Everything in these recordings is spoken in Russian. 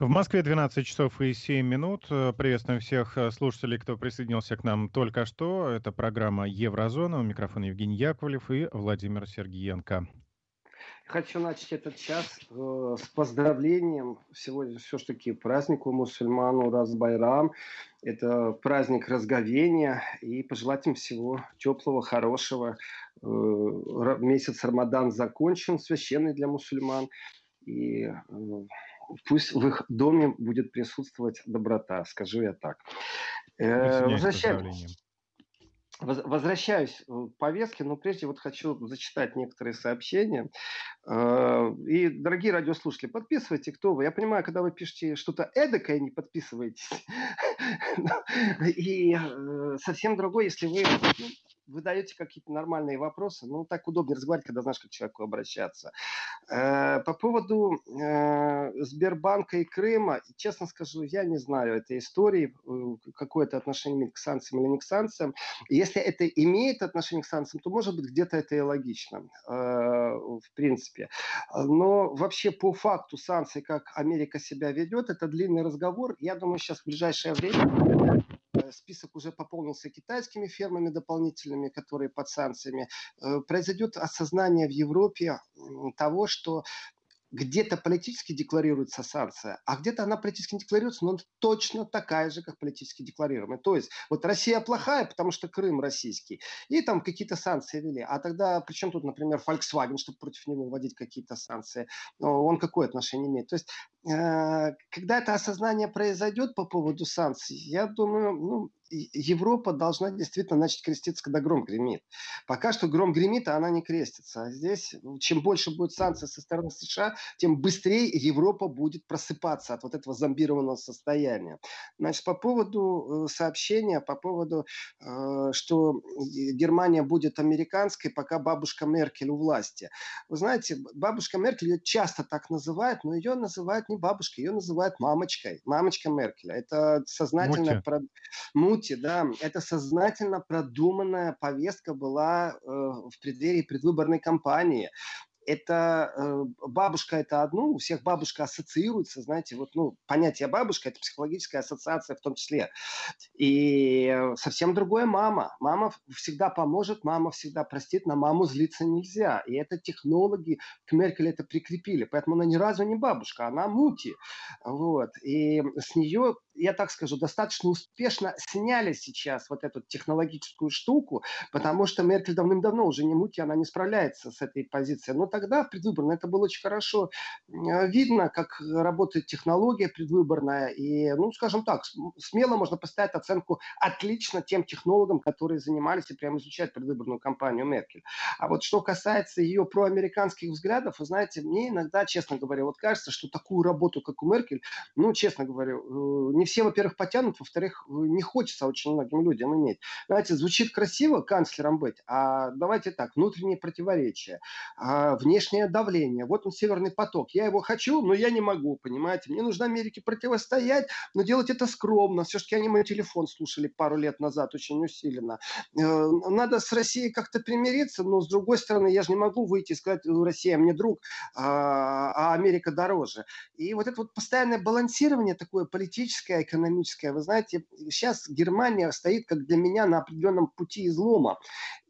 В Москве 12 часов и 7 минут. Приветствуем всех э, слушателей, кто присоединился к нам только что. Это программа «Еврозона». У микрофона Евгений Яковлев и Владимир Сергиенко. Хочу начать этот час э, с поздравлением. Сегодня все-таки праздник у мусульман, Ураз Байрам. Это праздник разговения. И пожелать им всего теплого, хорошего. Э, месяц Рамадан закончен, священный для мусульман. И э, пусть в их доме будет присутствовать доброта, скажу я так. Э, возвращаемся. Возвращаюсь к повестке, но прежде вот хочу зачитать некоторые сообщения. Э, и, дорогие радиослушатели, подписывайте, кто вы. Я понимаю, когда вы пишете что-то эдакое, не подписывайтесь. И э, совсем другое, если вы ну, вы даете какие-то нормальные вопросы, ну, так удобнее разговаривать, когда знаешь, как к человеку обращаться. Э, по поводу э, Сбербанка и Крыма, честно скажу, я не знаю этой истории, какое это отношение имеет к санкциям или не к санкциям. Если это имеет отношение к санкциям, то, может быть, где-то это и логично, в принципе. Но вообще по факту санкций, как Америка себя ведет, это длинный разговор. Я думаю, сейчас в ближайшее время список уже пополнился китайскими фермами дополнительными, которые под санкциями. Э, произойдет осознание в Европе того, что где-то политически декларируется санкция, а где-то она политически не декларируется, но точно такая же, как политически декларируемая. То есть вот Россия плохая, потому что Крым российский, и там какие-то санкции ввели. А тогда, причем тут, например, Volkswagen, чтобы против него вводить какие-то санкции, он какое отношение имеет? То есть э, когда это осознание произойдет по поводу санкций, я думаю, ну, Европа должна действительно начать креститься, когда гром гремит. Пока что гром гремит, а она не крестится. А здесь, чем больше будет санкций со стороны США, тем быстрее Европа будет просыпаться от вот этого зомбированного состояния. Значит, по поводу э, сообщения, по поводу, э, что Германия будет американской, пока бабушка Меркель у власти. Вы знаете, бабушка Меркель ее часто так называют, но ее называют не бабушкой, ее называют мамочкой. Мамочка Меркель. Это сознательно... Про сути, да, это сознательно продуманная повестка была э, в преддверии предвыборной кампании это э, бабушка это одно, у всех бабушка ассоциируется, знаете, вот, ну, понятие бабушка это психологическая ассоциация в том числе. И совсем другое мама. Мама всегда поможет, мама всегда простит, на маму злиться нельзя. И это технологи к Меркель это прикрепили, поэтому она ни разу не бабушка, она мути. Вот. И с нее я так скажу, достаточно успешно сняли сейчас вот эту технологическую штуку, потому что Меркель давным-давно уже не мути, она не справляется с этой позицией. Но тогда предвыборно это было очень хорошо видно, как работает технология предвыборная. И, ну, скажем так, смело можно поставить оценку отлично тем технологам, которые занимались и прямо изучают предвыборную кампанию Меркель. А вот что касается ее проамериканских взглядов, вы знаете, мне иногда, честно говоря, вот кажется, что такую работу, как у Меркель, ну, честно говоря, э, не все, во-первых, потянут, во-вторых, не хочется очень многим людям иметь. Знаете, звучит красиво канцлером быть, а давайте так, внутренние противоречия, а внешнее давление. Вот он, Северный поток. Я его хочу, но я не могу, понимаете. Мне нужно Америке противостоять, но делать это скромно. Все-таки они мой телефон слушали пару лет назад очень усиленно. Э, надо с Россией как-то примириться, но с другой стороны, я же не могу выйти и сказать, Россия мне друг, а, а Америка дороже. И вот это вот постоянное балансирование такое политическое, экономическая. Вы знаете, сейчас Германия стоит, как для меня, на определенном пути излома.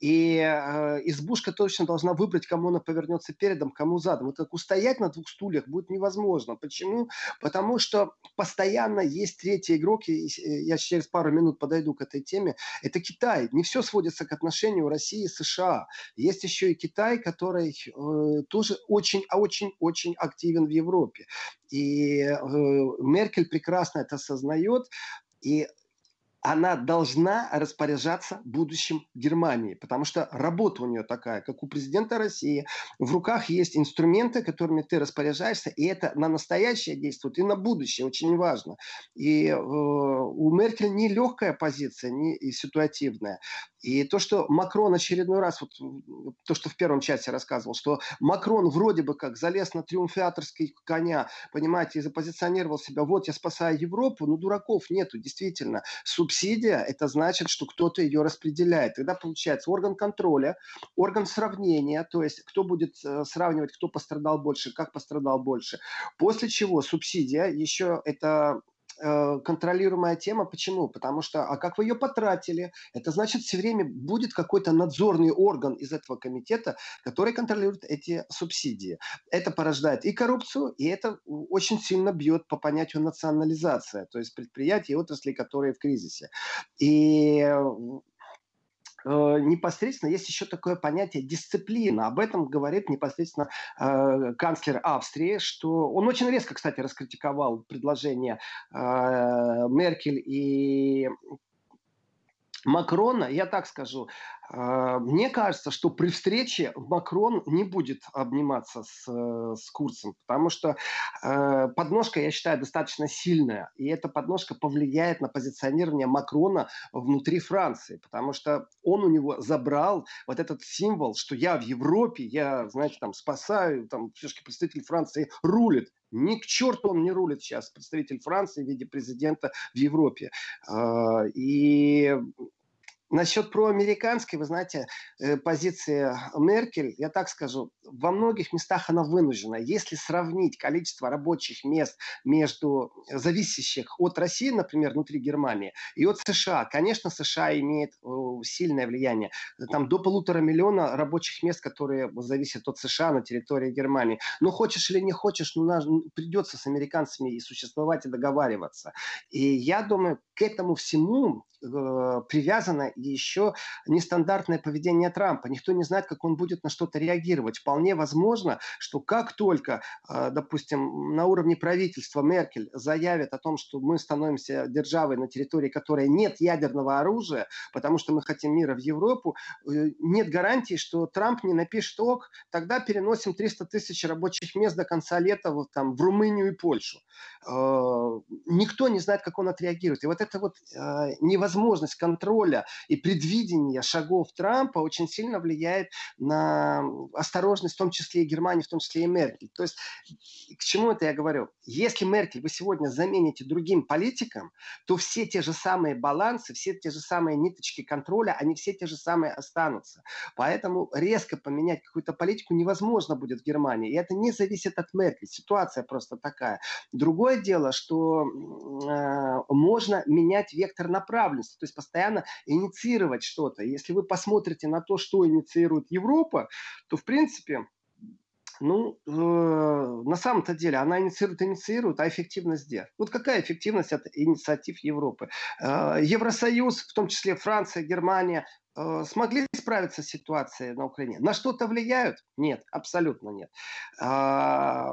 И э, избушка точно должна выбрать, кому она повернется передом, кому задом. Вот так устоять на двух стульях будет невозможно. Почему? Потому что постоянно есть третий игрок, и я через пару минут подойду к этой теме, это Китай. Не все сводится к отношению России и США. Есть еще и Китай, который э, тоже очень-очень-очень активен в Европе. И э, Меркель прекрасно это осознает. И она должна распоряжаться будущим Германии, потому что работа у нее такая, как у президента России. В руках есть инструменты, которыми ты распоряжаешься, и это на настоящее действует, и на будущее, очень важно. И э, у Меркель не легкая позиция, не ситуативная. И то, что Макрон очередной раз, вот то, что в первом часе рассказывал, что Макрон вроде бы как залез на триумфаторский коня, понимаете, и запозиционировал себя, вот я спасаю Европу, но дураков нету, действительно. Суд Субсидия – это значит, что кто-то ее распределяет. Тогда получается орган контроля, орган сравнения, то есть кто будет э, сравнивать, кто пострадал больше, как пострадал больше. После чего субсидия еще это Э, контролируемая тема. Почему? Потому что, а как вы ее потратили? Это значит, все время будет какой-то надзорный орган из этого комитета, который контролирует эти субсидии. Это порождает и коррупцию, и это очень сильно бьет по понятию национализация, то есть предприятия и отрасли, которые в кризисе. И Э, непосредственно есть еще такое понятие дисциплина. Об этом говорит непосредственно э, канцлер Австрии, что он очень резко, кстати, раскритиковал предложение э, Меркель и Макрона, я так скажу, а, мне кажется, что при встрече Макрон не будет обниматься с, э, с Курцем, потому что э, подножка, я считаю, достаточно сильная, и эта подножка повлияет на позиционирование Макрона внутри Франции, потому что он у него забрал вот этот символ, что я в Европе, я, знаете, там спасаю, там все-таки представитель Франции рулит. Ни к черту он не рулит сейчас, представитель Франции в виде президента в Европе. Э, и Насчет проамериканской, вы знаете, э, позиции Меркель, я так скажу, во многих местах она вынуждена. Если сравнить количество рабочих мест между зависящих от России, например, внутри Германии, и от США, конечно, США имеет сильное влияние. Там до полутора миллиона рабочих мест, которые зависят от США на территории Германии. Но хочешь или не хочешь, ну, ну придется с американцами и существовать, и договариваться. И я думаю, к этому всему привязано еще нестандартное поведение Трампа. Никто не знает, как он будет на что-то реагировать. Вполне возможно, что как только, э, допустим, на уровне правительства Меркель заявит о том, что мы становимся державой на территории, которой нет ядерного оружия, потому что мы хотим мира в Европу, э, нет гарантии, что Трамп не напишет ок, тогда переносим 300 тысяч рабочих мест до конца лета вот, там, в Румынию и Польшу. Никто не знает, как он отреагирует. И вот это вот э, невозможность контроля и предвидения шагов Трампа очень сильно влияет на осторожность, в том числе и Германии, в том числе и Меркель. То есть к чему это я говорю? Если Меркель вы сегодня замените другим политиком, то все те же самые балансы, все те же самые ниточки контроля, они все те же самые останутся. Поэтому резко поменять какую-то политику невозможно будет в Германии. И это не зависит от Меркель. Ситуация просто такая. Другое дело, что э, можно менять вектор направленности, то есть постоянно инициировать что-то. Если вы посмотрите на то, что инициирует Европа, то, в принципе, ну, э, на самом-то деле она инициирует, инициирует, а эффективность где? Вот какая эффективность от инициатив Европы? Э, Евросоюз, в том числе Франция, Германия, э, смогли справиться с ситуацией на Украине? На что-то влияют? Нет, абсолютно нет. Э,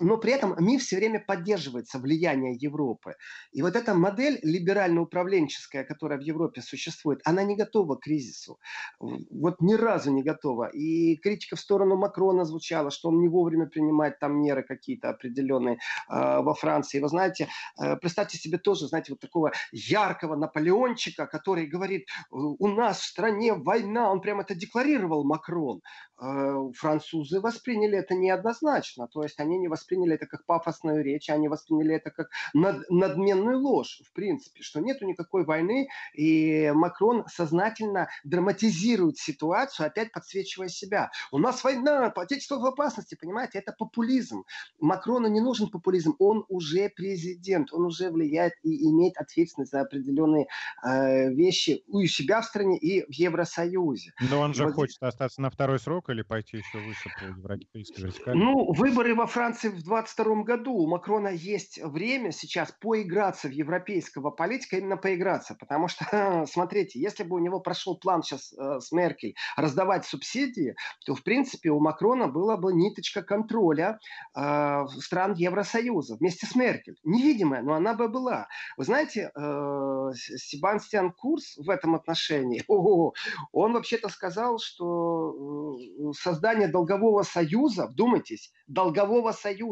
но при этом мир все время поддерживается влияние Европы. И вот эта модель либерально-управленческая, которая в Европе существует, она не готова к кризису. Вот ни разу не готова. И критика в сторону Макрона звучала, что он не вовремя принимает там меры какие-то определенные э, во Франции. Вы знаете, э, представьте себе тоже, знаете, вот такого яркого Наполеончика, который говорит, у нас в стране война, он прямо это декларировал Макрон. Э, французы восприняли это неоднозначно, то есть они не восприняли это как пафосную речь, они восприняли это как над, надменную ложь, в принципе, что нету никакой войны, и Макрон сознательно драматизирует ситуацию, опять подсвечивая себя. У нас война, отечество в опасности, понимаете, это популизм. Макрону не нужен популизм, он уже президент, он уже влияет и имеет ответственность за определенные э, вещи у себя в стране и в Евросоюзе. Но он же вот хочет остаться на второй срок или пойти еще выше по европейской вертикали? Ну, выборы во Франции в 22 году. У Макрона есть время сейчас поиграться в европейского политика, именно поиграться. Потому что, смотрите, если бы у него прошел план сейчас э, с Меркель раздавать субсидии, то, в принципе, у Макрона была бы ниточка контроля э, стран Евросоюза вместе с Меркель. Невидимая, но она бы была. Вы знаете, э, Себастьян Курс в этом отношении, он вообще-то сказал, что создание долгового союза, вдумайтесь, долгового союза.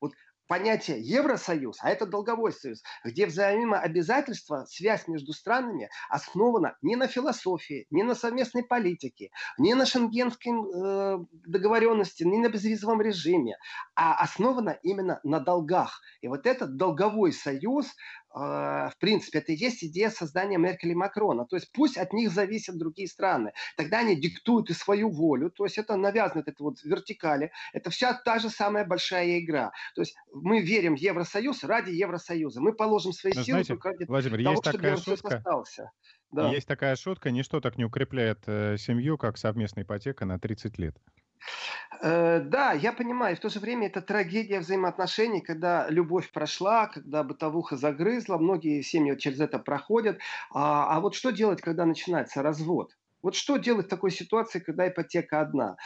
Вот понятие Евросоюз, а это долговой союз, где взаимообязательства, связь между странами основана не на философии, не на совместной политике, не на шенгенской э, договоренности, не на безвизовом режиме, а основана именно на долгах. И вот этот долговой союз в принципе, это и есть идея создания Меркель и Макрона. То есть пусть от них зависят другие страны. Тогда они диктуют и свою волю. То есть это навязано, это вот вертикали. Это вся та же самая большая игра. То есть мы верим в Евросоюз ради Евросоюза. Мы положим свои Но, силы знаете, только ради Владимир, того, есть чтобы такая шутка. остался. Да. Есть такая шутка, ничто так не укрепляет э, семью, как совместная ипотека на 30 лет. Э, Да, я понимаю. В то же время это трагедия взаимоотношений, когда любовь прошла, когда бытовуха загрызла, многие семьи через это проходят. А, а вот что делать, когда начинается развод? Вот что делать в такой ситуации, когда ипотека одна?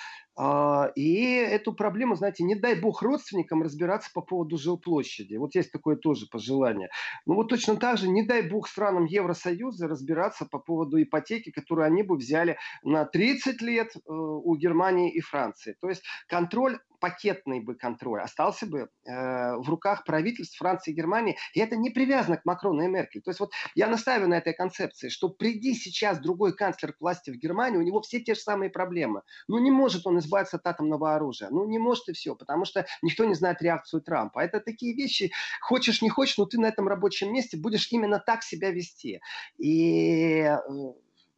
А, И эту проблему, знаете, не дай бог родственникам разбираться по поводу жилплощади. Вот есть такое тоже пожелание. Ну вот точно так же, не дай бог странам Евросоюза разбираться по поводу ипотеки, которую они бы взяли на 30 лет э, у Германии и Франции. То есть контроль пакетный бы контроль остался бы э, в руках правительств Франции и Германии, и это не привязано к Макрону и Меркель. То есть вот я настаиваю на этой концепции, что приди сейчас другой канцлер к власти в Германии, у него все те же самые проблемы. Ну не может он избавиться от атомного оружия, ну не может и все, потому что никто не знает реакцию Трампа. Это такие вещи, хочешь не хочешь, но ты на этом рабочем месте будешь именно так себя вести. И э,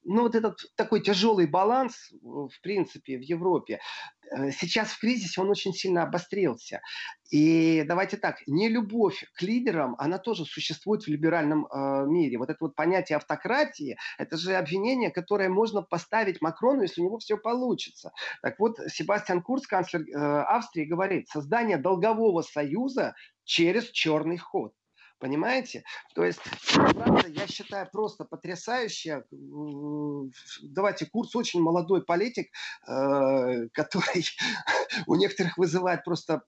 ну, вот этот такой тяжелый баланс, в принципе, в Европе, э, сейчас в кризисе он очень сильно обострился. И давайте так, не любовь к лидерам, она тоже существует в либеральном э, мире. Вот это вот понятие автократии, это же обвинение, которое можно поставить Макрону, если у него все получится. Так вот, Себастьян Курц, канцлер э, Австрии, говорит, создание долгового союза через черный ход. Понимаете? То есть, правда, я считаю просто потрясающе. Давайте, Курс очень молодой политик, э, который у некоторых вызывает просто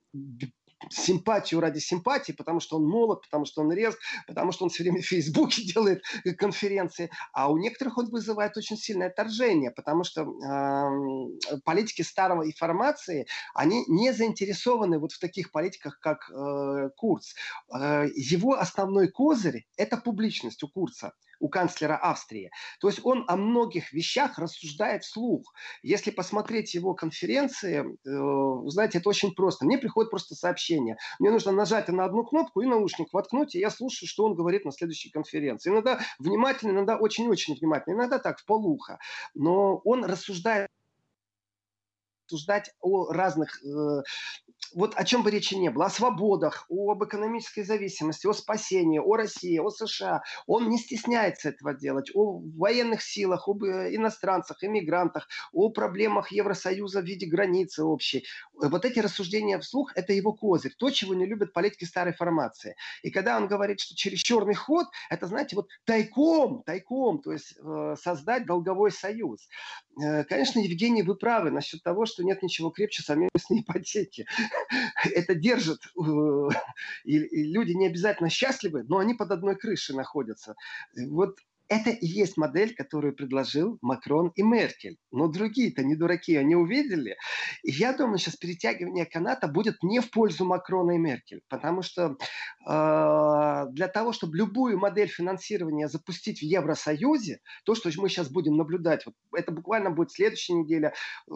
симпатию ради симпатии, потому что он молод, потому что он резк, потому что он все время в Фейсбуке делает конференции, а у некоторых он вызывает очень сильное отторжение, потому что э, политики старого информации, они не заинтересованы вот в таких политиках, как э, Курц. Э, его основной козырь – это публичность у Курца у канцлера Австрии. То есть он о многих вещах рассуждает вслух. Если посмотреть его конференции, э, знаете, это очень просто. Мне приходит просто сообщение. Мне нужно нажать на одну кнопку и наушник воткнуть, и я слушаю, что он говорит на следующей конференции. Иногда внимательно, иногда очень-очень внимательно, иногда так, в полуха. Но он рассуждает рассуждать о разных э, вот о чем бы речи не было, о свободах, об экономической зависимости, о спасении, о России, о США. Он не стесняется этого делать, о военных силах, об э, иностранцах, иммигрантах, о проблемах Евросоюза в виде границы общей. Вот эти рассуждения вслух – это его козырь, то, чего не любят политики старой формации. И когда он говорит, что через черный ход, это, знаете, вот тайком, тайком, то есть э, создать долговой союз. Э, конечно, Евгений, вы правы насчет того, что нет ничего крепче совместной ипотеки. Это держит. Э, и люди не обязательно счастливы, но они под одной крышей находятся. Вот это и есть модель, которую предложил Макрон и Меркель. Но другие-то не дураки, они увидели. Я думаю, сейчас перетягивание каната будет не в пользу Макрона и Меркель. Потому что э, для того, чтобы любую модель финансирования запустить в Евросоюзе, то, что мы сейчас будем наблюдать, вот это буквально будет следующая неделя, э,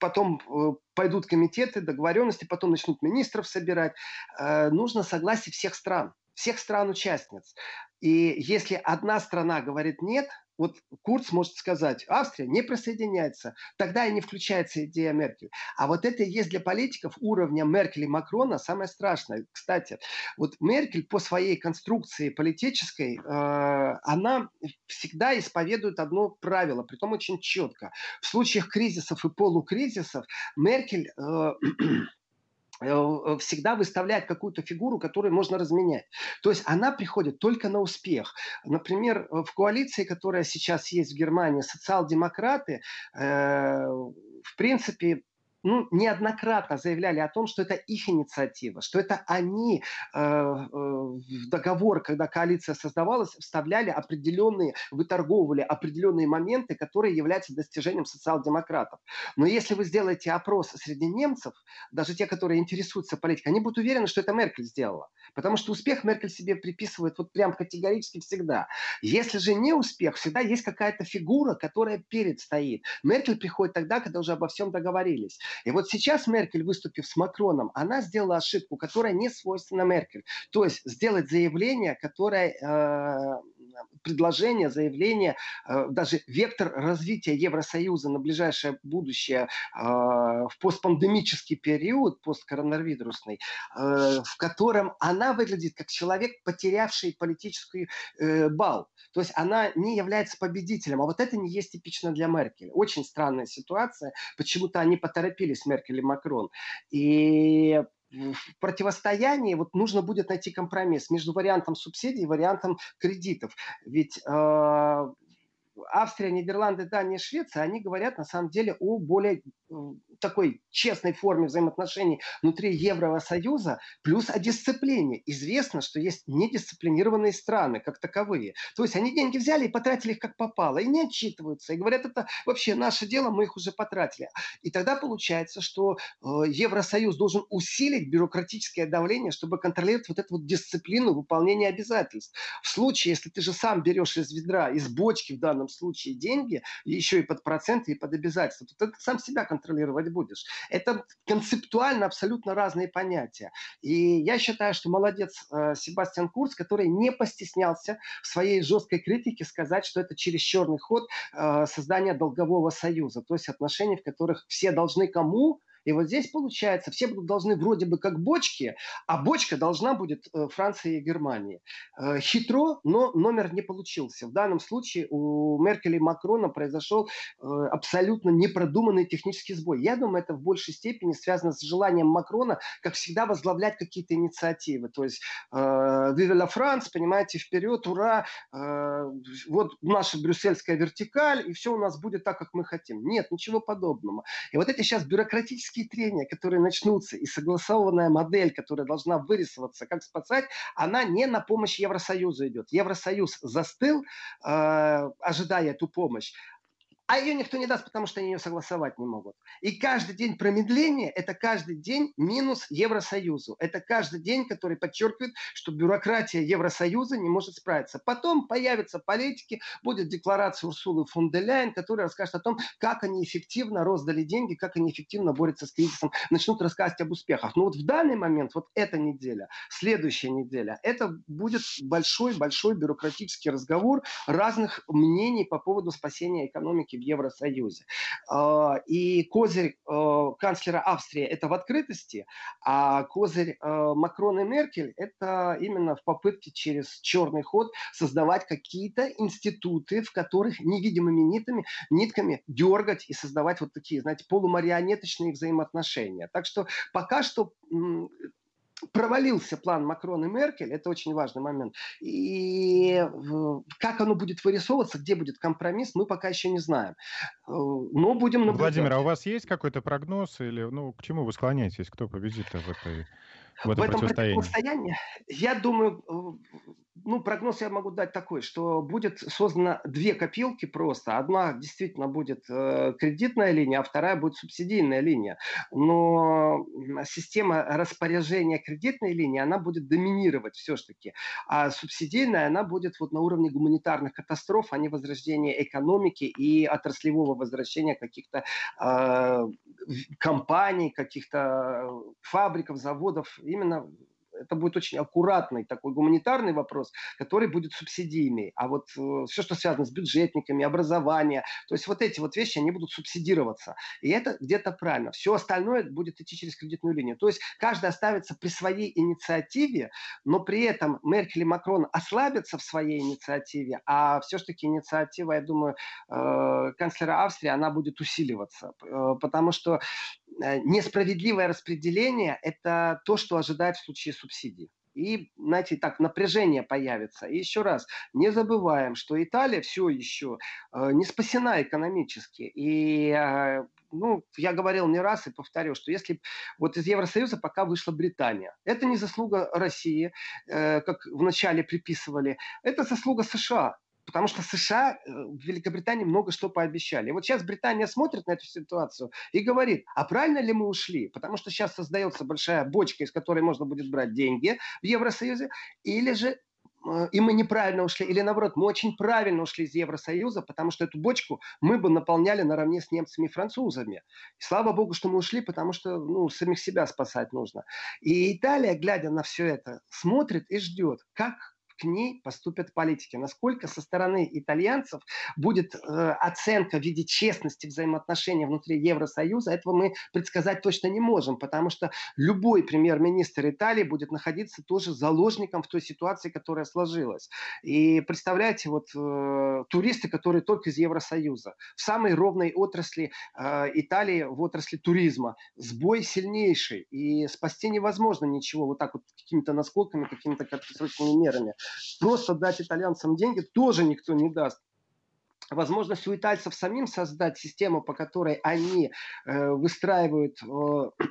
потом э, пойдут комитеты, договоренности, потом начнут министров собирать. Э, нужно согласие всех стран всех стран-участниц. И если одна страна говорит нет, вот Курц может сказать, Австрия не присоединяется, тогда и не включается идея Меркель. А вот это и есть для политиков уровня Меркель и Макрона самое страшное. Кстати, вот Меркель по своей конструкции политической, э, она всегда исповедует одно правило, при том очень четко. В случаях кризисов и полукризисов Меркель... Э, всегда выставляет какую-то фигуру, которую можно разменять. То есть она приходит только на успех. Например, в коалиции, которая сейчас есть в Германии, социал-демократы, э, в принципе, ну, неоднократно заявляли о том, что это их инициатива, что это они э, э, в договор, когда коалиция создавалась, вставляли определенные, выторговывали определенные моменты, которые являются достижением социал-демократов. Но если вы сделаете опрос среди немцев, даже те, которые интересуются политикой, они будут уверены, что это Меркель сделала. Потому что успех Меркель себе приписывает вот прям категорически всегда. Если же не успех, всегда есть какая-то фигура, которая перед стоит. Меркель приходит тогда, когда уже обо всем договорились. И вот сейчас Меркель, выступив с Макроном, она сделала ошибку, которая не свойственна Меркель. То есть сделать заявление, которое э, предложение, заявление, э, даже вектор развития Евросоюза на ближайшее будущее э, в постпандемический период, посткоронавирусный, э, в котором она выглядит как человек, потерявший политический бал. То есть она не является победителем. А вот это не есть типично для Меркель. Очень странная ситуация. Почему-то они поторопились, Меркель и Макрон. И в противостоянии вот нужно будет найти компромисс между вариантом субсидий и вариантом кредитов. Ведь э, Австрия, Нидерланды, Дания, Швеция, они говорят на самом деле о более такой честной форме взаимоотношений внутри Евросоюза, плюс о дисциплине. Известно, что есть недисциплинированные страны как таковые. То есть они деньги взяли и потратили их как попало, и не отчитываются, и говорят, это вообще наше дело, мы их уже потратили. И тогда получается, что э, Евросоюз должен усилить бюрократическое давление, чтобы контролировать вот эту вот дисциплину выполнения обязательств. В случае, если ты же сам берешь из ведра, из бочки в данном случае деньги, еще и под проценты, и под обязательства, то ты сам себя контролировать будешь. Это концептуально абсолютно разные понятия. И я считаю, что молодец э, Себастьян Курц, который не постеснялся в своей жесткой критике сказать, что это через черный ход э, создания долгового союза, то есть отношений, в которых все должны кому и вот здесь получается, все будут должны вроде бы как бочки, а бочка должна будет э, Франции и Германии. Э, хитро, но номер не получился. В данном случае у Меркель и Макрона произошел э, абсолютно непродуманный технический сбой. Я думаю, это в большей степени связано с желанием Макрона, как всегда, возглавлять какие-то инициативы. То есть «Vive la France», понимаете, вперед, ура, вот наша брюссельская вертикаль, и все у нас будет так, как мы хотим. Нет, ничего подобного. И вот эти сейчас бюрократические политические трения, которые начнутся, и согласованная модель, которая должна вырисоваться, как спасать, она не на помощь Евросоюзу идет. Евросоюз застыл, э, ожидая эту помощь, а ее никто не даст, потому что они ее согласовать не могут. И каждый день промедления – это каждый день минус Евросоюзу. Это каждый день, который подчеркивает, что бюрократия Евросоюза не может справиться. Потом появятся политики, будет декларация Урсулы фон де Ляйен, которая расскажет о том, как они эффективно роздали деньги, как они эффективно борются с кризисом, начнут рассказывать об успехах. Но вот в данный момент, вот эта неделя, следующая неделя, это будет большой-большой бюрократический разговор разных мнений по поводу спасения экономики в Евросоюзе. А, и козырь э, канцлера Австрии – это в открытости, а козырь э, Макрона и Меркель – это именно в попытке через черный ход создавать какие-то институты, в которых невидимыми нитами, нитками дергать и создавать вот такие, знаете, полумарионеточные взаимоотношения. Так что пока что провалился план Макрона и Меркель, это очень важный момент. И как оно будет вырисовываться, где будет компромисс, мы пока еще не знаем. Э, но будем наблюдать. Владимир, а у вас есть какой-то прогноз или ну, к чему вы склоняетесь? Кто победит в этой в, этом, в этом противостоянии? Я думаю, ну, прогноз я могу дать такой, что будет создано две копилки просто. Одна действительно будет э, кредитная линия, а вторая будет субсидийная линия. Но система распоряжения кредитной линии, она будет доминировать все-таки. А субсидийная, она будет вот на уровне гуманитарных катастроф, а не возрождения экономики и отраслевого возвращения каких-то э, компаний, каких-то фабриков, заводов. Именно это будет очень аккуратный такой гуманитарный вопрос, который будет субсидийный. А вот э, все, что связано с бюджетниками, образование, то есть вот эти вот вещи, они будут субсидироваться. И это где-то правильно. Все остальное будет идти через кредитную линию. То есть каждый оставится при своей инициативе, но при этом Меркель и Макрон ослабятся в своей инициативе, а все-таки инициатива, я думаю, э, канцлера Австрии, она будет усиливаться. Э, потому что несправедливое распределение – это то, что ожидает в случае субсидий. И, знаете, так, напряжение появится. И еще раз, не забываем, что Италия все еще э, не спасена экономически. И, э, ну, я говорил не раз и повторю, что если вот из Евросоюза пока вышла Британия, это не заслуга России, э, как вначале приписывали, это заслуга США. Потому что США, э, Великобритании много что пообещали. И вот сейчас Британия смотрит на эту ситуацию и говорит, а правильно ли мы ушли? Потому что сейчас создается большая бочка, из которой можно будет брать деньги в Евросоюзе, или же э, и мы неправильно ушли, или наоборот, мы очень правильно ушли из Евросоюза, потому что эту бочку мы бы наполняли наравне с немцами и французами. И слава богу, что мы ушли, потому что ну, самих себя спасать нужно. И Италия, глядя на все это, смотрит и ждет, как к ней поступят политики. Насколько со стороны итальянцев будет э, оценка в виде честности взаимоотношений внутри Евросоюза, этого мы предсказать точно не можем, потому что любой премьер-министр Италии будет находиться тоже заложником в той ситуации, которая сложилась. И представляете, вот э, туристы, которые только из Евросоюза, в самой ровной отрасли э, Италии, в отрасли туризма, сбой сильнейший, и спасти невозможно ничего вот так вот какими-то наскоками, какими-то краткосрочными мерами. Просто дать итальянцам деньги тоже никто не даст. Возможность у итальцев самим создать систему, по которой они э, выстраивают э,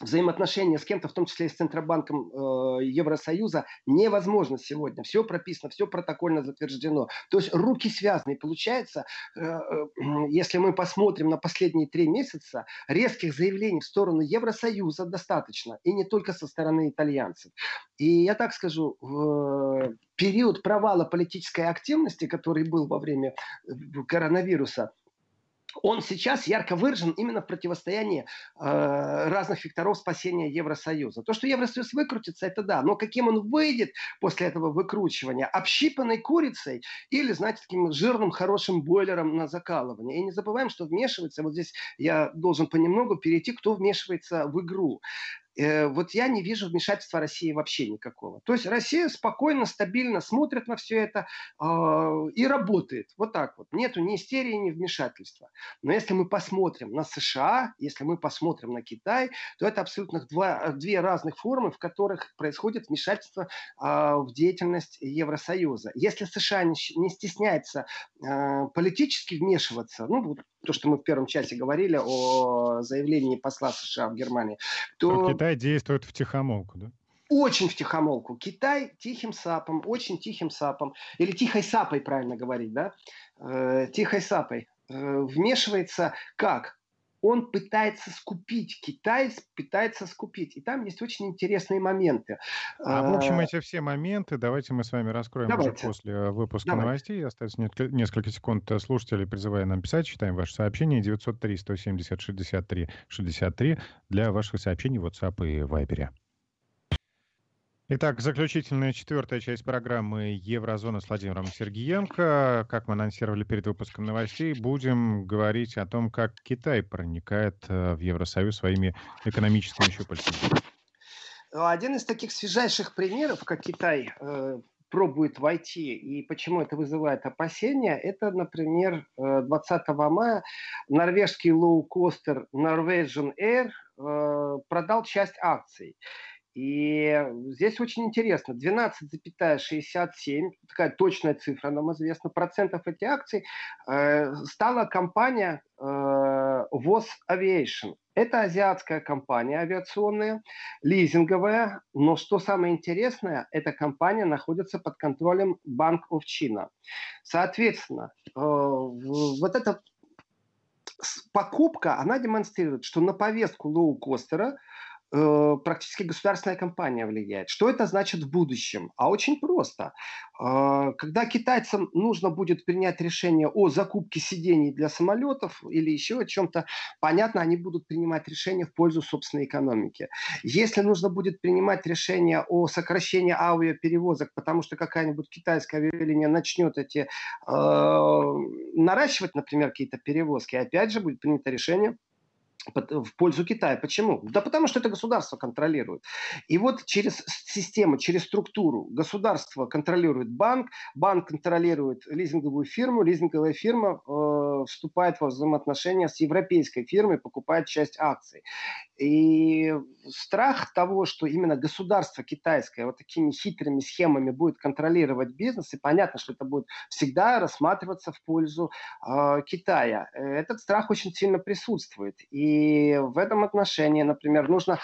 взаимоотношения с кем-то, в том числе и с Центробанком э, Евросоюза, невозможно сегодня. Все прописано, все протокольно затверждено. То есть руки связаны. получается, э, э, если мы посмотрим на последние три месяца, резких заявлений в сторону Евросоюза достаточно. И не только со стороны итальянцев. И я так скажу, в период провала политической активности, который был во время э, коронавируса, он сейчас ярко выражен именно в противостоянии э, разных векторов спасения Евросоюза. То, что Евросоюз выкрутится, это да, но каким он выйдет после этого выкручивания? Общипанной курицей или, знаете, таким жирным хорошим бойлером на закалывание? И не забываем, что вмешивается, вот здесь я должен понемногу перейти, кто вмешивается в игру. Э, вот я не вижу вмешательства России вообще никакого. То есть Россия спокойно, стабильно смотрит на все это э, и работает. Вот так вот. Нету ни истерии, ни вмешательства. Но если мы посмотрим на США, если мы посмотрим на Китай, то это абсолютно два, две разных формы, в которых происходит вмешательство э, в деятельность Евросоюза. Если США не, не стесняется э, политически вмешиваться, ну, то, что мы в первом часе говорили о заявлении посла США в Германии, то... А Китай действует в тихомолку, да? Очень в тихомолку. Китай тихим сапом, очень тихим сапом, или тихой сапой, правильно говорить, да? Э, тихой сапой э, вмешивается как? Он пытается скупить, Китай пытается скупить. И там есть очень интересные моменты. А в общем, а, эти все моменты давайте мы с вами раскроем давайте. уже после э, выпуска давайте. новостей. Остается несколько секунд э, слушателей, призывая нам писать. Читаем ваше сообщение. 903-170-63-63 для ваших сообщений в WhatsApp и Viber. Итак, заключительная четвертая часть программы «Еврозона» с Владимиром Сергиенко. Как мы анонсировали перед выпуском новостей, будем говорить о том, как Китай проникает э, в Евросоюз своими экономическими щупальцами. Один из таких свежайших примеров, как Китай э, пробует войти и почему это вызывает опасения, это, например, 20 э, мая норвежский лоукостер Norwegian Air э, продал часть акций. И здесь очень интересно, 12,67, такая точная цифра нам известна, процентов этих акций э, стала компания э, ВОЗ Aviation. Это азиатская компания авиационная, лизинговая, но что самое интересное, эта компания находится под контролем Bank of China. Соответственно, э, вот эта покупка, она демонстрирует, что на повестку лоукостера Э, практически государственная компания влияет. Что это значит в будущем? А очень просто. Э, когда китайцам нужно будет принять решение о закупке сидений для самолетов или еще о чем-то, понятно, они будут принимать решение в пользу собственной экономики. Если нужно будет принимать решение о сокращении авиаперевозок, потому что какая-нибудь китайская авиалиния начнет эти э, наращивать, например, какие-то перевозки, опять же будет принято решение в пользу Китая. Почему? Да потому что это государство контролирует. И вот через систему, через структуру государство контролирует банк, банк контролирует лизинговую фирму, лизинговая фирма э, вступает во взаимоотношения с европейской фирмой, покупает часть акций. И страх того, что именно государство китайское вот такими хитрыми схемами будет контролировать бизнес, и понятно, что это будет всегда рассматриваться в пользу э, Китая. Этот страх очень сильно присутствует. И в этом отношении, например, нужно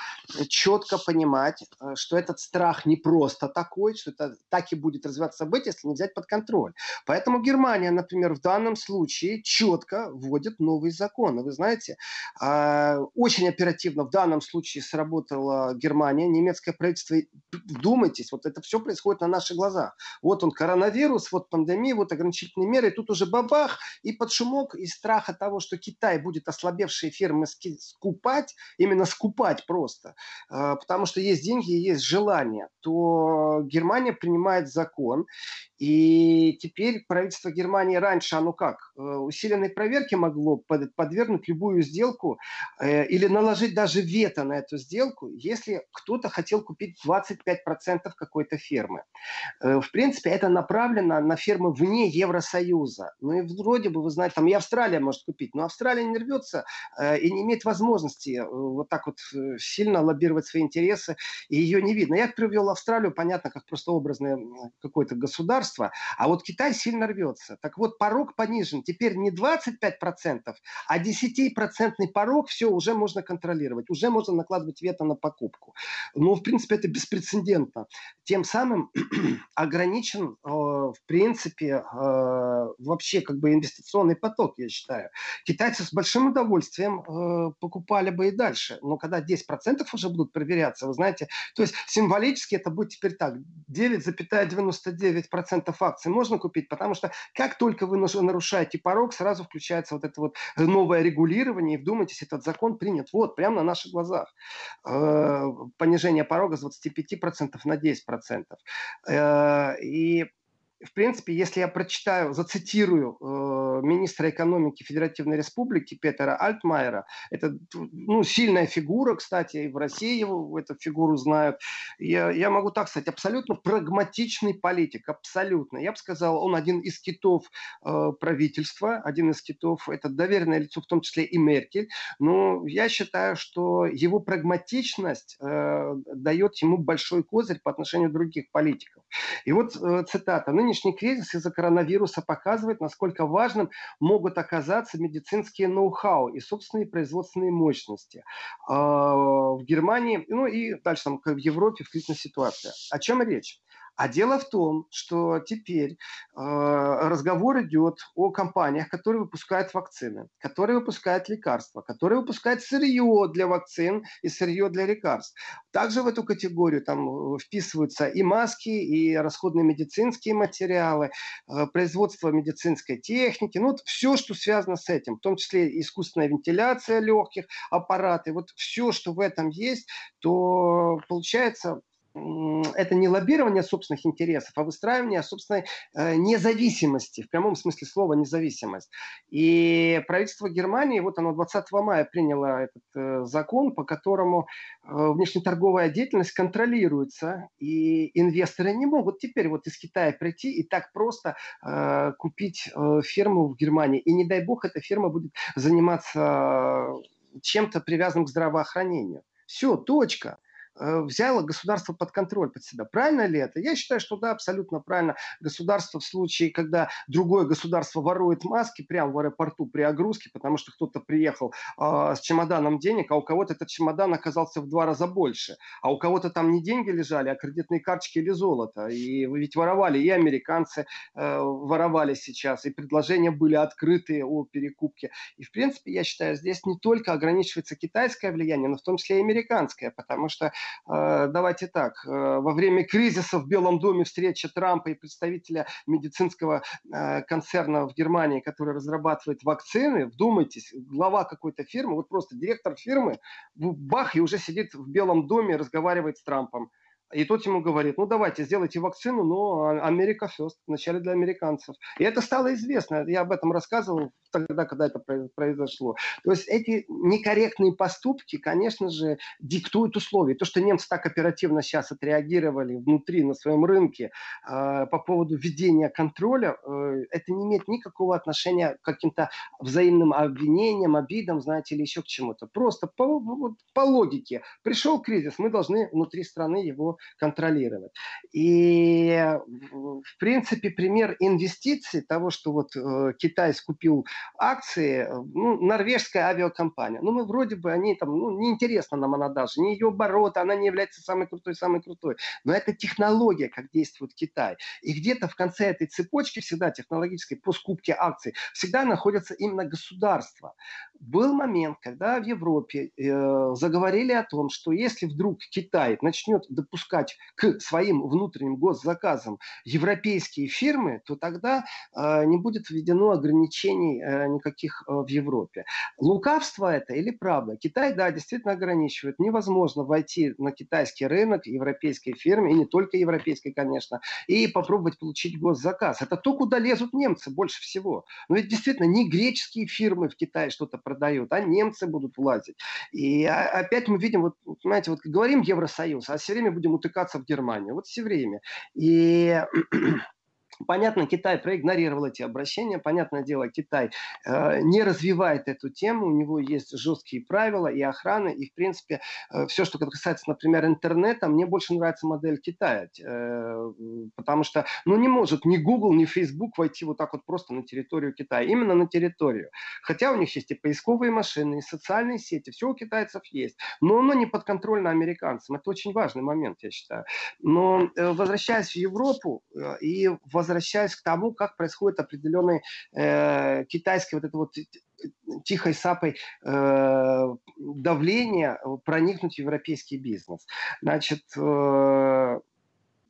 четко понимать, э, что этот страх не просто такой, что это так и будет развиваться события, если не взять под контроль. Поэтому Германия, например, в данном случае четко вводят новые законы. Вы знаете, а, очень оперативно в данном случае сработала Германия, немецкое правительство. Вдумайтесь, вот это все происходит на наших глазах. Вот он коронавирус, вот пандемия, вот ограничительные меры, и тут уже бабах, и под шумок, из страха того, что Китай будет ослабевшие фирмы скупать, именно скупать просто, а, потому что есть деньги и есть желание, то Германия принимает закон, и теперь правительство Германии раньше, оно как, э, усиленной проверке могло подвергнуть любую сделку э, или наложить даже вето на эту сделку, если кто-то хотел купить 25% какой-то фирмы. Э, в принципе, это направлено на фирмы вне Евросоюза. Ну и вроде бы, вы знаете, там и Австралия может купить, но Австралия не рвется и не имеет возможности вот так вот сильно лоббировать свои интересы, и ее не видно. Я привел Австралию, понятно, как просто образное какое-то государство. А вот Китай сильно рвется. Так вот, порог понижен. Теперь не 25%, а 10% порог, все, уже можно контролировать. Уже можно накладывать вето на покупку. Ну, в принципе, это беспрецедентно. Тем самым ограничен, э, в принципе, э, вообще как бы инвестиционный поток, я считаю. Китайцы с большим удовольствием э, покупали бы и дальше. Но когда 10% уже будут проверяться, вы знаете, то есть символически это будет теперь так. 9,99% процентов акций можно купить, потому что как только вы нарушаете порог, сразу включается вот это вот новое регулирование, и вдумайтесь, этот закон принят вот, прямо на наших глазах. Э, понижение порога с 25% на 10%. Э, и в принципе, если я прочитаю, зацитирую э, министра экономики Федеративной Республики Петера Альтмайера, это ну, сильная фигура, кстати, и в России его эту фигуру знают, я, я могу так сказать, абсолютно прагматичный политик, абсолютно. Я бы сказал, он один из китов э, правительства, один из китов, это доверенное лицо, в том числе и Меркель, но я считаю, что его прагматичность э, дает ему большой козырь по отношению других политиков. И вот э, цитата. Нынешний кризис из-за коронавируса показывает, насколько важным могут оказаться медицинские ноу-хау и собственные производственные мощности. Э, в Германии, ну и дальше там, в Европе в ситуации. О чем речь? А дело в том, что теперь э, разговор идет о компаниях, которые выпускают вакцины, которые выпускают лекарства, которые выпускают сырье для вакцин и сырье для лекарств. Также в эту категорию там вписываются и маски, и расходные медицинские материалы, э, производство медицинской техники, ну вот все, что связано с этим, в том числе искусственная вентиляция легких, аппараты, вот все, что в этом есть, то получается это не лоббирование собственных интересов, а выстраивание собственной э, независимости, в прямом смысле слова независимость. И правительство Германии, вот оно 20 мая приняло этот э, закон, по которому э, внешнеторговая деятельность контролируется, и инвесторы не могут теперь вот из Китая прийти и так просто купить фирму в Германии. И не дай бог, эта фирма будет заниматься чем-то привязанным к здравоохранению. Все, точка. Э, взяло государство под контроль под себя. Правильно ли это? Я считаю, что да, абсолютно правильно. Государство в случае, когда другое государство ворует маски прямо в аэропорту при огрузке, потому что кто-то приехал э, с чемоданом денег, а у кого-то этот чемодан оказался в два раза больше, а у кого-то там не деньги лежали, а кредитные карточки или золото. И ведь воровали, и американцы э, воровали сейчас, и предложения были открытые о перекупке. И в принципе, я считаю, здесь не только ограничивается китайское влияние, но в том числе и американское, потому что давайте так, э, во время кризиса в Белом доме встреча Трампа и представителя медицинского э, концерна в Германии, который разрабатывает вакцины, вдумайтесь, глава какой-то фирмы, вот просто директор фирмы, бах, и уже сидит в Белом доме, разговаривает с Трампом. И тот ему говорит, ну давайте, сделайте вакцину, но Америка first, вначале для американцев. И это стало известно, я об этом рассказывал тогда, когда это произошло. То есть эти некорректные поступки, конечно же, диктуют условия. То, что немцы так оперативно сейчас отреагировали внутри, на своем рынке э, по поводу введения контроля, э, это не имеет никакого отношения к каким-то взаимным обвинениям, обидам, знаете, или еще к чему-то. Просто по, по логике. Пришел кризис, мы должны внутри страны его контролировать. И, в принципе, пример инвестиций того, что вот э, Китай скупил акции, ну, норвежская авиакомпания. Ну, мы вроде бы, они там, ну, неинтересно нам она даже, не ее обороты, она не является самой крутой, самой крутой. Но это технология, как действует Китай. И где-то в конце этой цепочки всегда технологической по скупке акций всегда находится именно государство. Был момент, когда в Европе э, заговорили о том, что если вдруг Китай начнет допускать к своим внутренним госзаказам европейские фирмы, то тогда э, не будет введено ограничений э, никаких э, в Европе. Лукавство это или правда? Китай, да, действительно ограничивает. Невозможно войти на китайский рынок европейской фирме, и не только европейской, конечно, и попробовать получить госзаказ. Это то, куда лезут немцы больше всего. Но ведь действительно не греческие фирмы в Китае что-то продают, а немцы будут влазить. И опять мы видим, вот, понимаете, вот говорим Евросоюз, а все время будем утыкаться в Германию. Вот все время. И Понятно, Китай проигнорировал эти обращения. Понятное дело, Китай э, не развивает эту тему. У него есть жесткие правила и охраны. И, в принципе, э, все, что касается, например, интернета, мне больше нравится модель Китая. Э, потому что, ну, не может ни Google, ни Facebook войти вот так вот просто на территорию Китая. Именно на территорию. Хотя у них есть и поисковые машины, и социальные сети. Все у китайцев есть. Но оно не подконтрольно американцам. Это очень важный момент, я считаю. Но э, возвращаясь в Европу э, и в возвращаясь к тому, как происходит определенный э, китайский вот это вот тихой сапой э, давление проникнуть в европейский бизнес. Значит, э,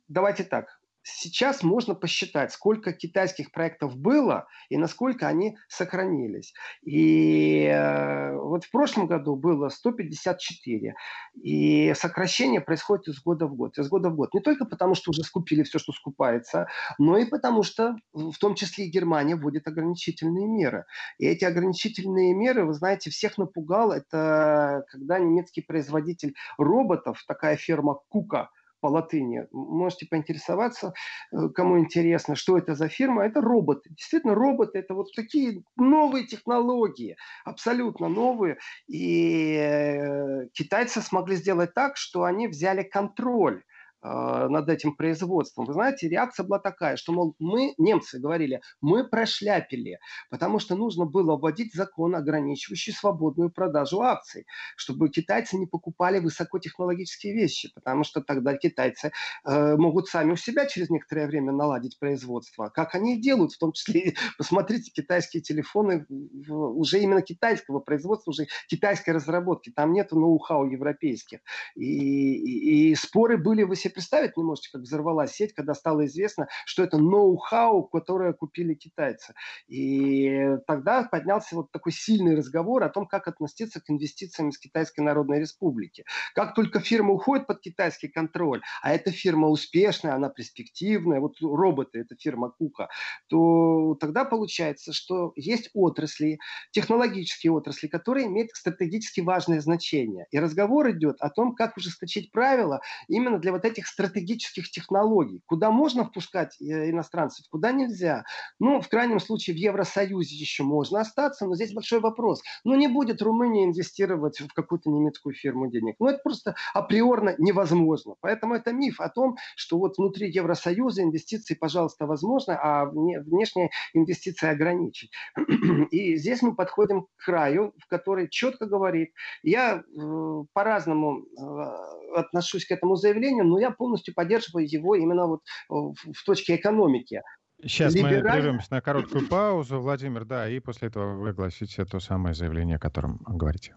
давайте так сейчас можно посчитать, сколько китайских проектов было и насколько они сохранились. И э, вот в прошлом году было 154. И сокращение происходит из года в год. Из года в год. Не только потому, что уже скупили все, что скупается, но и потому, что в том числе и Германия вводит ограничительные меры. И эти ограничительные меры, вы знаете, всех напугал. Это когда немецкий производитель роботов, такая фирма Кука, по латыни. Можете поинтересоваться, э, кому интересно, что это за фирма. Это роботы. Действительно, роботы – это вот такие новые технологии, абсолютно новые. И э, китайцы смогли сделать так, что они взяли контроль над этим производством. Вы знаете, реакция была такая, что, мол, мы, немцы говорили, мы прошляпили, потому что нужно было вводить закон, ограничивающий свободную продажу акций, чтобы китайцы не покупали высокотехнологические вещи, потому что тогда китайцы э, могут сами у себя через некоторое время наладить производство. Как они и делают, в том числе, посмотрите, китайские телефоны уже именно китайского производства, уже китайской разработки, там нет ноу-хау европейских. И, и, и споры были в представить не можете, как взорвалась сеть, когда стало известно, что это ноу-хау, которое купили китайцы. И тогда поднялся вот такой сильный разговор о том, как относиться к инвестициям из Китайской Народной Республики. Как только фирма уходит под китайский контроль, а эта фирма успешная, она перспективная, вот роботы, это фирма Кука, то тогда получается, что есть отрасли, технологические отрасли, которые имеют стратегически важное значение. И разговор идет о том, как ужесточить правила именно для вот этих этих стратегических технологий. Куда можно впускать э, иностранцев, куда нельзя. Ну, в крайнем случае, в Евросоюзе еще можно остаться, но здесь большой вопрос. Ну, не будет Румыния инвестировать в какую-то немецкую фирму денег. Ну, это просто априорно невозможно. Поэтому это миф о том, что вот внутри Евросоюза инвестиции, пожалуйста, возможно, а внешние инвестиции ограничить. И здесь мы подходим к краю, в который четко говорит, я э, по-разному э, отношусь к этому заявлению, но я полностью поддерживаю его именно вот в, в точке экономики. Сейчас Либераль... мы прервемся на короткую паузу, Владимир, да, и после этого вы огласите то самое заявление, о котором говорите.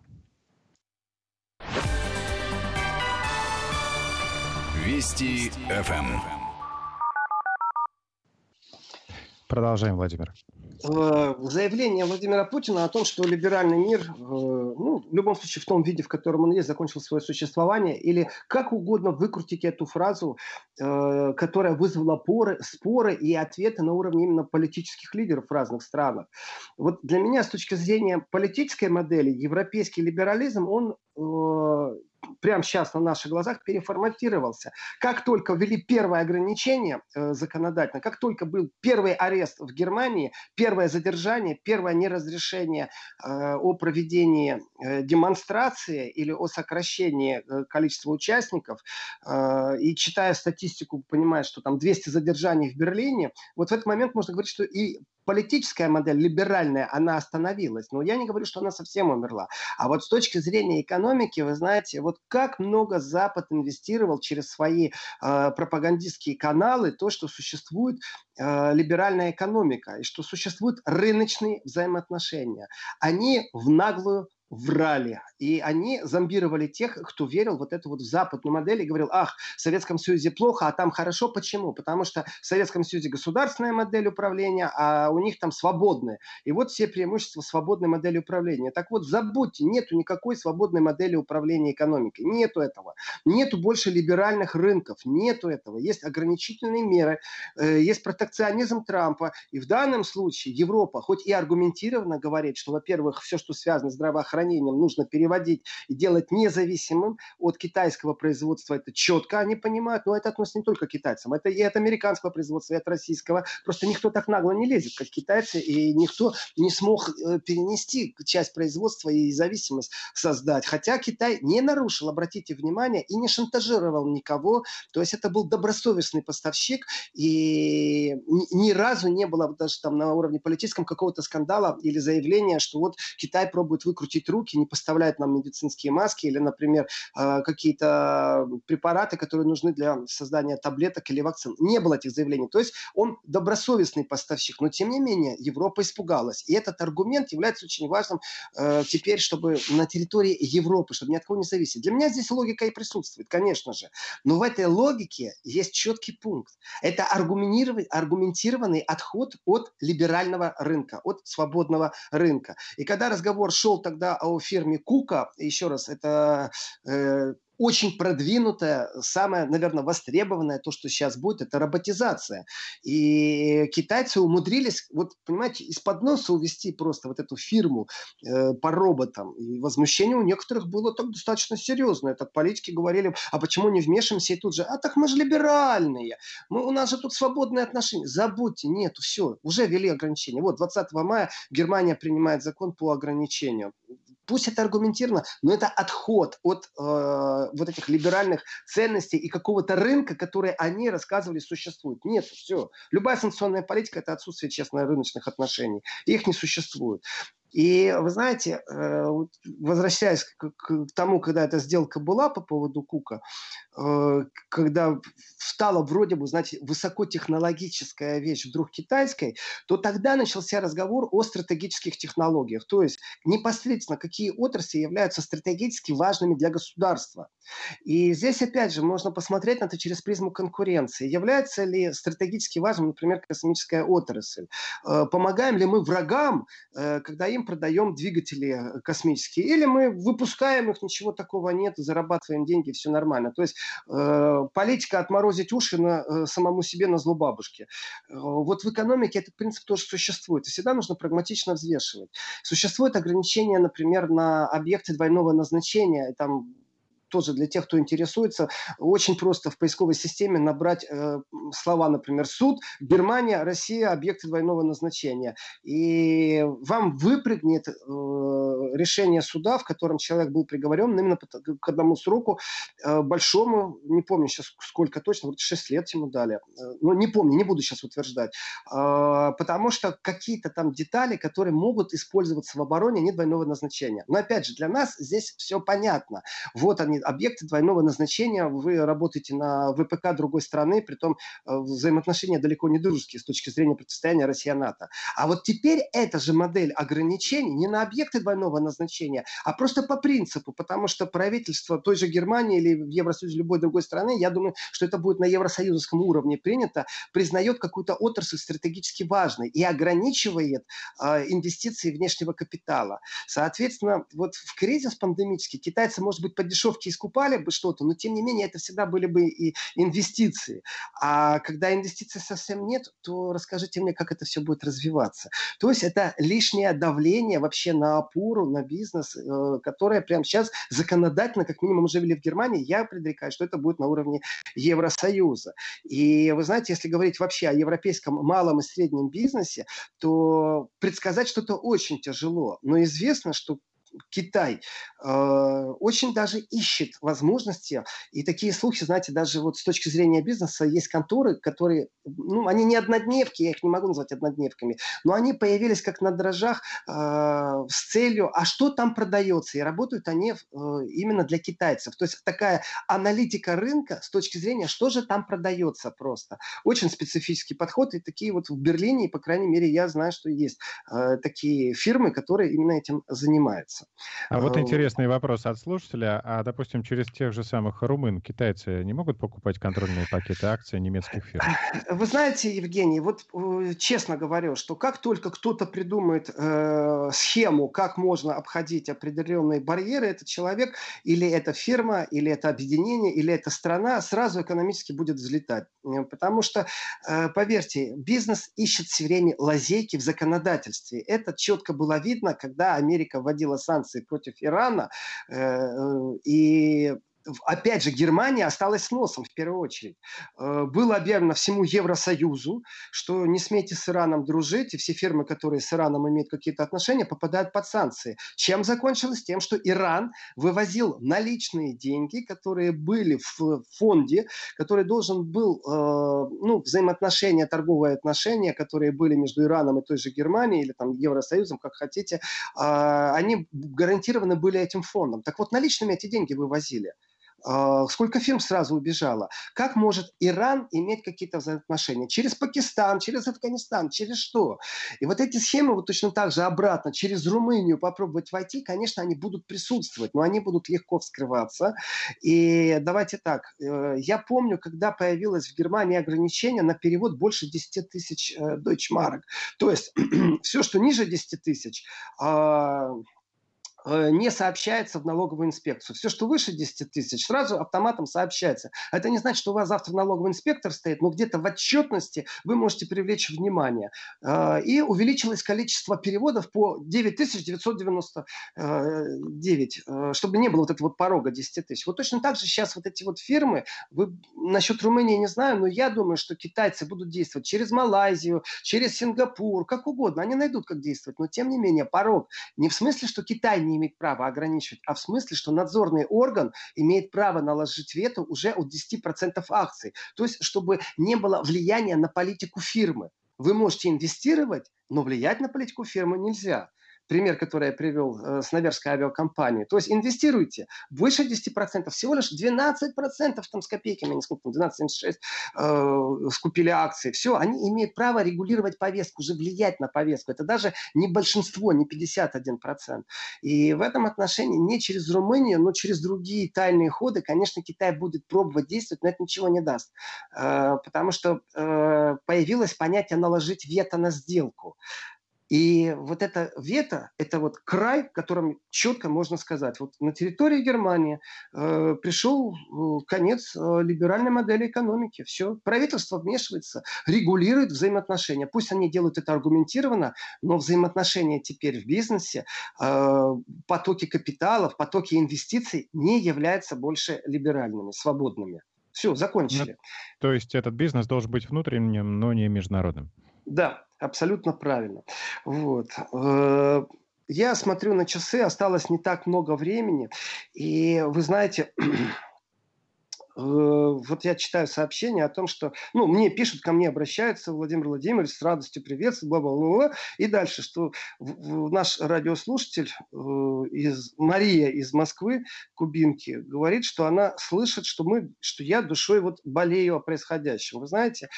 Вести ФМ. Продолжаем, Владимир. Э, заявление Владимира Путина о том, что либеральный мир, э, ну, в любом случае в том виде, в котором он есть, закончил свое существование, или как угодно выкрутить эту фразу, э, которая вызвала поры, споры и ответы на уровне именно политических лидеров в разных странах. Вот для меня с точки зрения политической модели европейский либерализм, он прямо сейчас на наших глазах переформатировался. Как только ввели первое ограничение э, законодательно, как только был первый арест в Германии, первое задержание, первое неразрешение э, о проведении э, демонстрации или о сокращении э, количества участников, э, и читая статистику, понимая, что там 200 задержаний в Берлине, вот в этот момент можно говорить, что и политическая модель либеральная, она остановилась. Но я не говорю, что она совсем умерла. А вот с точки зрения экономики, вы знаете, вот как много Запад инвестировал через свои э, пропагандистские каналы, то, что существует э, либеральная экономика, и что существуют рыночные взаимоотношения. Они в наглую врали. И они зомбировали тех, кто верил вот эту вот в западную модель и говорил, ах, в Советском Союзе плохо, а там хорошо. Почему? Потому что в Советском Союзе государственная модель управления, а у них там свободная. И вот все преимущества свободной модели управления. Так вот, забудьте, нету никакой свободной модели управления экономикой. Нету этого. Нету больше либеральных рынков. Нету этого. Есть ограничительные меры, э, есть протекционизм Трампа. И в данном случае Европа, хоть и аргументированно говорит, что, во-первых, все, что связано с здравоохранением, здравоохранением нужно переводить и делать независимым от китайского производства. Это четко они понимают, но это относится не только к китайцам. Это и от американского производства, и от российского. Просто никто так нагло не лезет, как китайцы, и никто не смог э, перенести часть производства и зависимость создать. Хотя Китай не нарушил, обратите внимание, и не шантажировал никого. То есть это был добросовестный поставщик, и ни разу не было даже там на уровне политическом какого-то скандала или заявления, что вот Китай пробует выкрутить руки, не поставляет нам медицинские маски или, например, э, какие-то препараты, которые нужны для создания таблеток или вакцин. Не было этих заявлений. То есть он добросовестный поставщик, но тем не менее Европа испугалась. И этот аргумент является очень важным э, теперь, чтобы на территории Европы, чтобы ни от кого не зависеть. Для меня здесь логика и присутствует, конечно же. Но в этой логике есть четкий пункт. Это аргументированный отход от либерального рынка, от свободного рынка. И когда разговор шел тогда о фирме Кука, еще раз, это э, очень продвинутая, самое, наверное, востребованное, то, что сейчас будет, это роботизация. И китайцы умудрились, вот, понимаете, из-под носа увести просто вот эту фирму э, по роботам. И возмущение у некоторых было так достаточно серьезное. Так политики говорили, а почему не вмешиваемся? И тут же, а так мы же либеральные, мы, у нас же тут свободные отношения. Забудьте, нет, все, уже ввели ограничения. Вот 20 мая Германия принимает закон по ограничению пусть это аргументировано, но это отход от э, вот этих либеральных ценностей и какого-то рынка, который они рассказывали существует. Нет, все. Любая санкционная политика – это отсутствие честных рыночных отношений. Их не существует. И вы знаете, э, возвращаясь к тому, когда эта сделка была по поводу Кука, когда стала вроде бы, знаете, высокотехнологическая вещь вдруг китайской, то тогда начался разговор о стратегических технологиях. То есть непосредственно какие отрасли являются стратегически важными для государства. И здесь, опять же, можно посмотреть на это через призму конкуренции. Является ли стратегически важным, например, космическая отрасль? Э, помогаем ли мы врагам, когда им продаем двигатели э, космические. Или мы выпускаем их, ничего такого нет, зарабатываем деньги, все нормально. То есть э, политика отморозить уши на, э, самому себе на зло бабушки. Э, вот в экономике этот принцип тоже существует. И всегда нужно прагматично взвешивать. Существует ограничение, например, на объекты двойного назначения. Там тоже для тех, кто интересуется, очень просто в поисковой системе набрать э, слова, например, суд, Германия, Россия, объекты двойного назначения. И вам выпрыгнет э, решение суда, в котором человек был приговорен именно к одному сроку э, большому, не помню сейчас сколько точно, вот 6 лет ему дали. Э, но не помню, не буду сейчас утверждать. Э, потому что какие-то там детали, которые могут использоваться в обороне, они двойного назначения. Но опять же, для нас здесь все понятно. Вот они объекты двойного назначения, вы работаете на ВПК другой страны, при том э, взаимоотношения далеко не дружеские с точки зрения противостояния Россия-НАТО. А вот теперь эта же модель ограничений не на объекты двойного назначения, а просто по принципу, потому что правительство той же Германии или в Евросоюзе любой другой страны, я думаю, что это будет на евросоюзском уровне принято, признает какую-то отрасль стратегически важной и ограничивает э, инвестиции внешнего капитала. Соответственно, вот в кризис пандемический китайцы, может быть, по дешевке банки искупали бы что-то, но тем не менее это всегда были бы и инвестиции. А когда инвестиций совсем нет, то расскажите мне, как это все будет развиваться. То есть это лишнее давление вообще на опору, на бизнес, э, которое прямо сейчас законодательно, как минимум, уже ввели в Германии. Я предрекаю, что это будет на уровне Евросоюза. И вы знаете, если говорить вообще о европейском малом и среднем бизнесе, то предсказать что-то очень тяжело. Но известно, что Китай э, очень даже ищет возможности, и такие слухи, знаете, даже вот с точки зрения бизнеса есть конторы, которые, ну, они не однодневки, я их не могу назвать однодневками, но они появились как на дрожжах э, с целью, а что там продается, и работают они э, именно для китайцев. То есть такая аналитика рынка с точки зрения, что же там продается просто. Очень специфический подход, и такие вот в Берлине, по крайней мере, я знаю, что есть э, такие фирмы, которые именно этим занимаются. А вот интересный вопрос от слушателя. А, допустим, через тех же самых румын китайцы не могут покупать контрольные пакеты акций немецких фирм? Вы знаете, Евгений, вот э, честно говорю, что как только кто-то придумает э, схему, как можно обходить определенные барьеры, этот человек или эта фирма, или это объединение, или эта страна сразу экономически будет взлетать. Э, потому что, э, поверьте, бизнес ищет все время лазейки в законодательстве. Это четко было видно, когда Америка вводила санкции против Ирана. Э, и опять же, Германия осталась с носом в первую очередь. Э, было объявлено всему Евросоюзу, что не смейте с Ираном дружить, и все фирмы, которые с Ираном имеют какие-то отношения, попадают под санкции. Чем закончилось? Тем, что Иран вывозил наличные деньги, которые были в фонде, который должен был, э, ну, взаимоотношения, торговые отношения, которые были между Ираном и той же Германией, или там Евросоюзом, как хотите, а, они гарантированы были этим фондом. Так вот, наличными эти деньги вывозили. А, сколько фирм сразу убежало? Как может Иран иметь какие-то взаимоотношения? Через Пакистан, через Афганистан, через что? И вот эти схемы вот точно так же обратно, через Румынию попробовать войти, конечно, они будут присутствовать, но они будут легко вскрываться. И давайте так, э, я помню, когда появилось в Германии ограничение на перевод больше 10 тысяч дойчмарок. То есть все, что ниже 10 тысяч, а, Э, не сообщается в налоговую инспекцию. Все, что выше 10 тысяч, сразу автоматом сообщается. Это не значит, что у вас завтра налоговый инспектор стоит, но где-то в отчетности вы можете привлечь внимание. Э, и увеличилось количество переводов по 9999, э, чтобы не было вот этого вот порога 10 тысяч. Вот точно так же сейчас вот эти вот фирмы, вы насчет Румынии не знаю, но я думаю, что китайцы будут действовать через Малайзию, через Сингапур, как угодно. Они найдут, как действовать. Но тем не менее, порог не в смысле, что Китай не имеет права ограничивать, а в смысле, что надзорный орган имеет право наложить вето уже от 10% акций. То есть, чтобы не было влияния на политику фирмы. Вы можете инвестировать, но влиять на политику фирмы нельзя пример, который я привел э, с Наверской авиакомпанией. То есть инвестируйте выше 10%, всего лишь 12% там с копейками, не сколько, 12,76 э, скупили акции. Все, они имеют право регулировать повестку, уже влиять на повестку. Это даже не большинство, не 51%. И в этом отношении не через Румынию, но через другие тайные ходы, конечно, Китай будет пробовать действовать, но это ничего не даст. Э, потому что э, появилось понятие наложить вето на сделку. И вот это вето, это вот край, в котором четко можно сказать, вот на территории Германии э, пришел конец э, либеральной модели экономики. Все, правительство вмешивается, регулирует взаимоотношения. Пусть они делают это аргументированно, но взаимоотношения теперь в бизнесе, э, потоки капиталов, потоки инвестиций не являются больше либеральными, свободными. Все, закончили. Ну, то есть этот бизнес должен быть внутренним, но не международным. Да, абсолютно правильно. Вот. Э, я смотрю на часы, осталось не так много времени. И вы знаете, вот я читаю сообщение о том, что, ну, мне пишут, ко мне обращаются, Владимир Владимирович, с радостью приветствую, бла-бла-бла, и дальше, что наш радиослушатель э, из Мария из Москвы, кубинки, говорит, что она слышит, что мы, что я душой вот болею о происходящем. Вы знаете,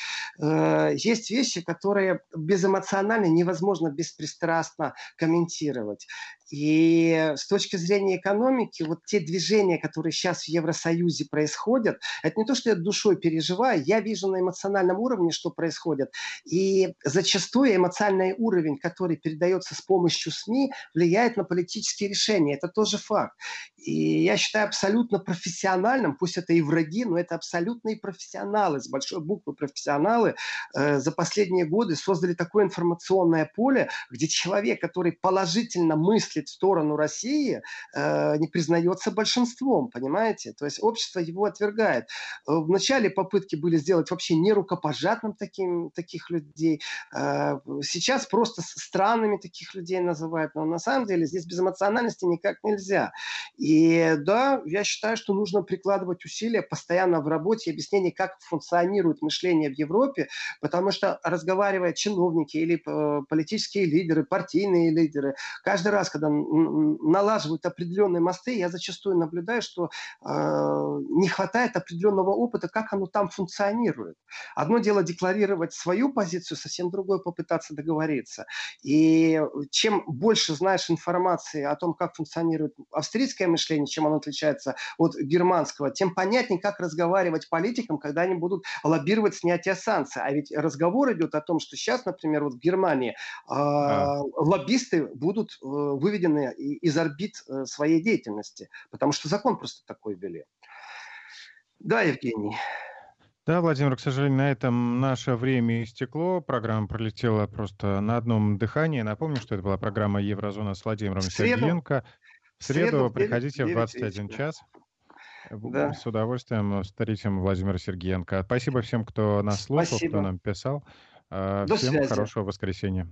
э, есть вещи, которые безэмоционально невозможно беспристрастно комментировать. И с точки зрения экономики, вот те движения, которые сейчас в Евросоюзе происходят, это не то, что я душой переживаю, я вижу на эмоциональном уровне, что происходит. И зачастую эмоциональный уровень, который передается с помощью СМИ, влияет на политические решения. Это тоже факт. И я считаю абсолютно профессиональным, пусть это и враги, но это абсолютные профессионалы, с большой буквы профессионалы, э, за последние годы создали такое информационное поле, где человек, который положительно мыслит в сторону России, э, не признается большинством, понимаете? То есть общество его отвергает. Э, в начале попытки были сделать вообще нерукопожатным таким, таких людей. Э, сейчас просто странными таких людей называют. Но на самом деле здесь без эмоциональности никак нельзя. И да, я считаю, что нужно прикладывать усилия постоянно в работе и объяснении, как функционирует мышление в Европе, потому что разговаривая чиновники или э, политические лидеры, партийные лидеры, каждый раз, когда налаживают определенные мосты, я зачастую наблюдаю, что э, не хватает определенного опыта, как оно там функционирует. Одно дело декларировать свою позицию, совсем другое попытаться договориться. И чем больше знаешь информации о том, как функционирует австрийское мышление, чем оно отличается от германского, тем понятнее, как разговаривать политикам, когда они будут лоббировать снятие санкций. А ведь разговор идет о том, что сейчас, например, вот в Германии э, а. лоббисты будут э, выведены из орбит э, своей деятельности, потому что закон просто такой ввели. Да, Евгений. Да, Владимир, к сожалению, на этом наше время истекло. Программа пролетела просто на одном дыхании. Напомню, что это была программа «Еврозона» с Владимиром в Сергеенко. В среду, среду приходите 9, в 21 9, час. Да. С удовольствием встретим Владимира Сергеенко. Спасибо всем, кто нас слушал, Спасибо. кто нам писал. До всем связи. хорошего воскресенья.